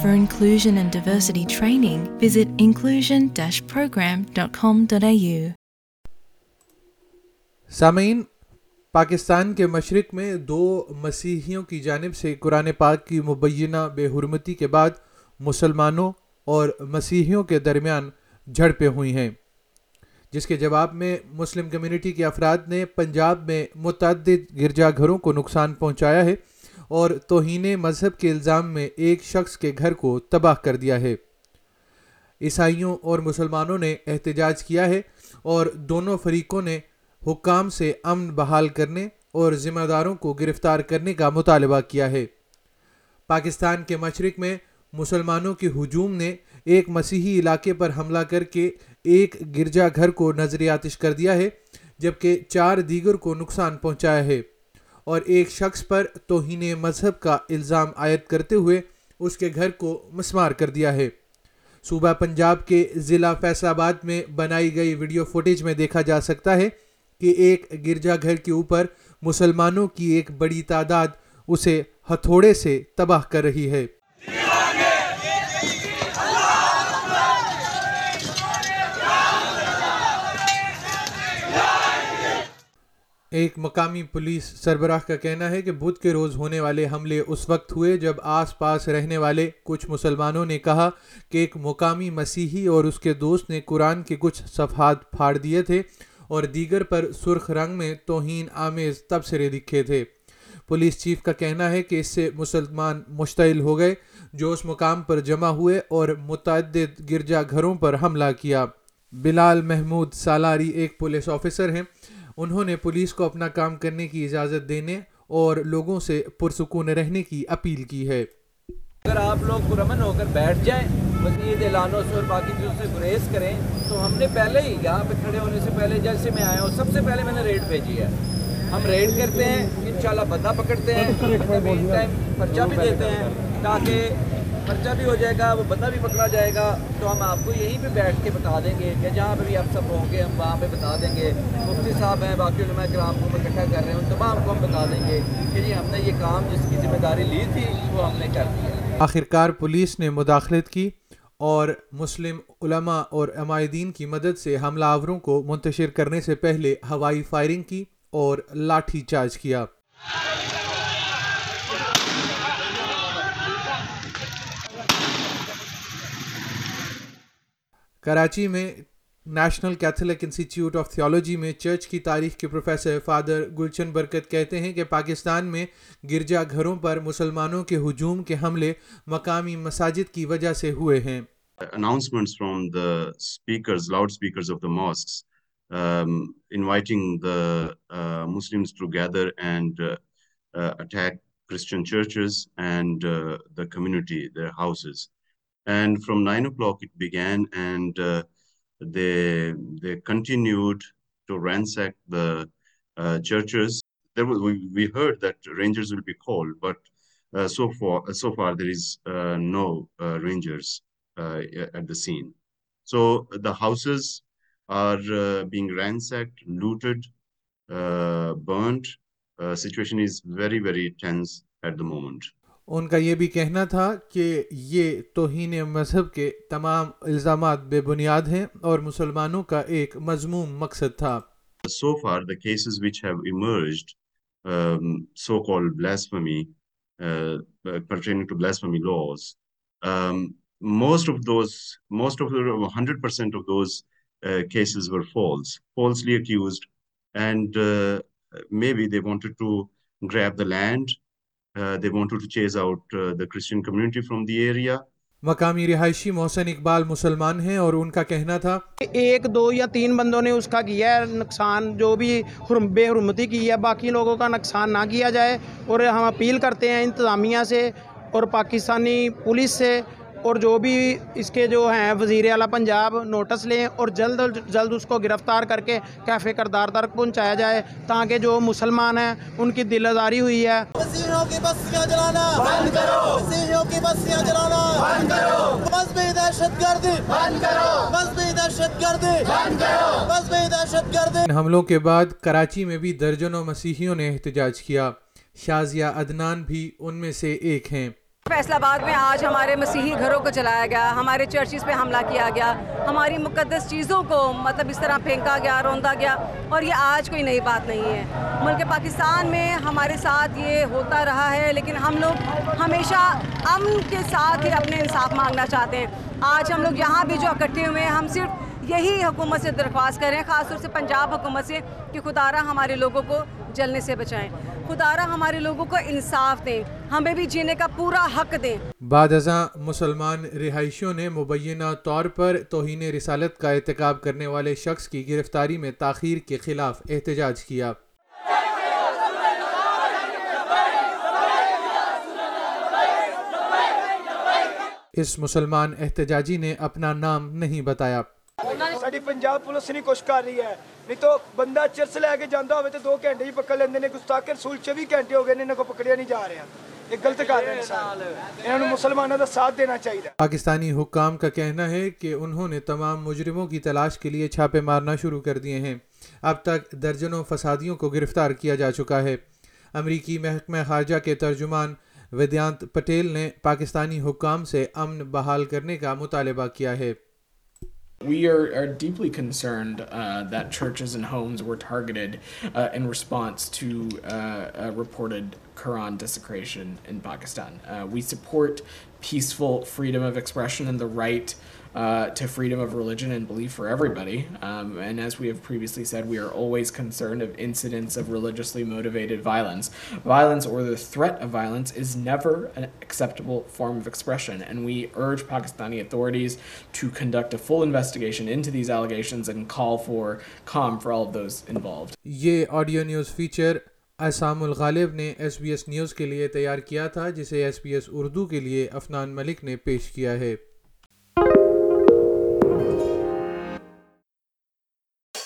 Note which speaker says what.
Speaker 1: For inclusion and diversity training, visit inclusion program.com.au.
Speaker 2: سامعین پاکستان کے مشرق میں دو مسیحیوں کی جانب سے قرآن پاک کی مبینہ بے حرمتی کے بعد مسلمانوں اور مسیحیوں کے درمیان جھڑپیں ہوئی ہیں جس کے جواب میں مسلم کمیونٹی کے افراد نے پنجاب میں متعدد گرجا گھروں کو نقصان پہنچایا ہے اور توہین مذہب کے الزام میں ایک شخص کے گھر کو تباہ کر دیا ہے عیسائیوں اور مسلمانوں نے احتجاج کیا ہے اور دونوں فریقوں نے حکام سے امن بحال کرنے اور ذمہ داروں کو گرفتار کرنے کا مطالبہ کیا ہے پاکستان کے مشرق میں مسلمانوں کے ہجوم نے ایک مسیحی علاقے پر حملہ کر کے ایک گرجا گھر کو آتش کر دیا ہے جبکہ چار دیگر کو نقصان پہنچایا ہے اور ایک شخص پر توہین مذہب کا الزام عائد کرتے ہوئے اس کے گھر کو مسمار کر دیا ہے صوبہ پنجاب کے ضلع فیصل آباد میں بنائی گئی ویڈیو فوٹیج میں دیکھا جا سکتا ہے کہ ایک گرجا گھر کے اوپر مسلمانوں کی ایک بڑی تعداد اسے ہتھوڑے سے تباہ کر رہی ہے ایک مقامی پولیس سربراہ کا کہنا ہے کہ بدھ کے روز ہونے والے حملے اس وقت ہوئے جب آس پاس رہنے والے کچھ مسلمانوں نے کہا کہ ایک مقامی مسیحی اور اس کے دوست نے قرآن کے کچھ صفحات پھاڑ دیے تھے اور دیگر پر سرخ رنگ میں توہین آمیز تبصرے لکھے تھے پولیس چیف کا کہنا ہے کہ اس سے مسلمان مشتعل ہو گئے جو اس مقام پر جمع ہوئے اور متعدد گرجا گھروں پر حملہ کیا بلال محمود سالاری ایک پولیس آفیسر ہیں انہوں نے پولیس کو اپنا کام کرنے کی اجازت دینے اور لوگوں سے پرسکون رہنے کی اپیل کی ہے
Speaker 3: اگر آپ لوگ پرامن ہو کر بیٹھ جائیں مزید اعلانوں سے اور باقی چیزوں سے گریز کریں تو ہم نے پہلے ہی یہاں پہ کھڑے ہونے سے پہلے جیسے میں آیا ہوں سب سے پہلے میں نے ریڈ بھیجی ہے ہم ریڈ کرتے ہیں انشاءاللہ بدہ پکڑتے ہیں پرچہ بھی دیتے ہیں تاکہ خرچہ بھی ہو جائے گا وہ بندہ بھی پکڑا جائے گا تو ہم آپ کو یہیں پہ بیٹھ کے بتا دیں گے کہ جہاں پہ بھی آپ سب ہوں گے ہم وہاں پہ بتا دیں گے مفتی صاحب ہیں باقی علماء کرام کو اکٹھا کر رہے ہیں ان تمام کو ہم بتا دیں گے کہ جی ہم نے یہ کام جس کی ذمہ داری لی تھی وہ ہم نے کر دیا
Speaker 2: آخرکار پولیس نے مداخلت کی اور مسلم علماء اور عمائدین کی مدد سے حملہ آوروں کو منتشر کرنے سے پہلے ہوائی فائرنگ کی اور لاٹھی چارج کیا کراچی میں نیشنل انسٹیٹیوٹ آف تھیولوجی میں چرچ کی تاریخ کے پروفیسر فادر گلچن برکت کہتے ہیں کہ پاکستان میں گرجا گھروں پر مسلمانوں کے ہجوم کے حملے مقامی مساجد کی وجہ سے ہوئے ہیں
Speaker 4: چرچز رین سیٹ سیچویشن
Speaker 2: ان کا یہ بھی کہنا تھا کہ یہ توہین مذہب کے تمام الزامات بے بنیاد ہیں اور مسلمانوں کا ایک مضموم مقصد تھا
Speaker 4: لینڈ Uh, uh,
Speaker 2: مقامی رہائشی محسن اقبال مسلمان ہیں اور ان کا کہنا تھا
Speaker 5: ایک دو یا تین بندوں نے اس کا کیا ہے نقصان جو بھی بے حرمتی کی ہے باقی لوگوں کا نقصان نہ کیا جائے اور ہم اپیل کرتے ہیں انتظامیہ سے اور پاکستانی پولیس سے اور جو بھی اس کے جو ہیں وزیر اعلیٰ پنجاب نوٹس لیں اور جلد جلد اس کو گرفتار کر کے کیفے کردار تک پہنچایا جائے تاکہ جو مسلمان ہیں ان کی دل آزاری ہوئی ہے
Speaker 2: حملوں کے بعد کراچی میں بھی درجنوں مسیحیوں نے احتجاج کیا شازیہ عدنان بھی ان میں سے ایک ہیں
Speaker 6: فیصل آباد میں آج ہمارے مسیحی گھروں کو چلایا گیا ہمارے چرچز پہ حملہ کیا گیا ہماری مقدس چیزوں کو مطلب اس طرح پھینکا گیا روندہ گیا اور یہ آج کوئی نئی بات نہیں ہے ملک پاکستان میں ہمارے ساتھ یہ ہوتا رہا ہے لیکن ہم لوگ ہمیشہ امن کے ساتھ ہی اپنے انصاف مانگنا چاہتے ہیں آج ہم لوگ یہاں بھی جو اکٹھے ہوئے ہیں ہم صرف یہی حکومت سے درخواست کریں خاص طور سے پنجاب حکومت سے کہ ختارہ ہمارے لوگوں کو جلنے سے بچائیں بچائے ہمارے لوگوں کو انصاف دیں ہمیں بھی جینے کا پورا حق دیں
Speaker 2: بعد مسلمان رہائشیوں نے مبینہ طور پر توہین رسالت کا اعتقاب کرنے والے شخص کی گرفتاری میں تاخیر کے خلاف احتجاج کیا اس مسلمان احتجاجی نے اپنا نام نہیں بتایا
Speaker 7: ਸਾਡੀ ਪੰਜਾਬ ਪੁਲਿਸ ਨਹੀਂ ਕੁਛ ਕਰ ਰਹੀ ਹੈ ਨਹੀਂ ਤਾਂ ਬੰਦਾ ਚਿਰਸ ਲੈ ਕੇ ਜਾਂਦਾ ਹੋਵੇ ਤੇ 2 ਘੰਟੇ ਹੀ ਪਕੜ ਲੈਂਦੇ ਨੇ ਗੁਸਤਾਖੀ ਰਸੂਲ 24 ਘੰਟੇ ਹੋ ਗਏ ਨੇ ਇਹਨਾਂ ਕੋ ਪਕੜਿਆ ਨਹੀਂ ਜਾ ਰਿਹਾ ਇਹ ਗਲਤ ਕਰ ਰਹੇ ਨੇ ਸਾਰੇ ਇਹਨਾਂ ਨੂੰ ਮੁਸਲਮਾਨਾਂ ਦਾ ਸਾਥ ਦੇਣਾ ਚਾਹੀਦਾ
Speaker 2: پاکستانی حکام کا کہنا ہے کہ انہوں نے تمام مجرموں کی تلاش کے لیے چھاپے مارنا شروع کر دیے ہیں اب تک درجنوں فسادیوں کو گرفتار کیا جا چکا ہے امریکی محکمہ خارجہ کے ترجمان ودیانت پٹیل نے پاکستانی حکام سے امن بحال کرنے کا مطالبہ کیا ہے
Speaker 8: We are deeply concerned uh, that churches and homes were targeted uh, in response to uh, reported Quran desecration in Pakistan. We support peaceful freedom of expression and the right uh, to freedom of religion and belief for everybody. Um, and as we have previously said, we are always concerned of incidents of religiously motivated violence. Violence or the threat of violence is never an acceptable form of expression. And we urge Pakistani authorities to conduct a full investigation into these allegations and call for calm for all of those involved.
Speaker 2: Ye audio news feature Assam الغالب نے S B S news کے لیے تیار کیا تھا جسے S B S Urdu کے لیے افنان ملک نے پیش کیا ہے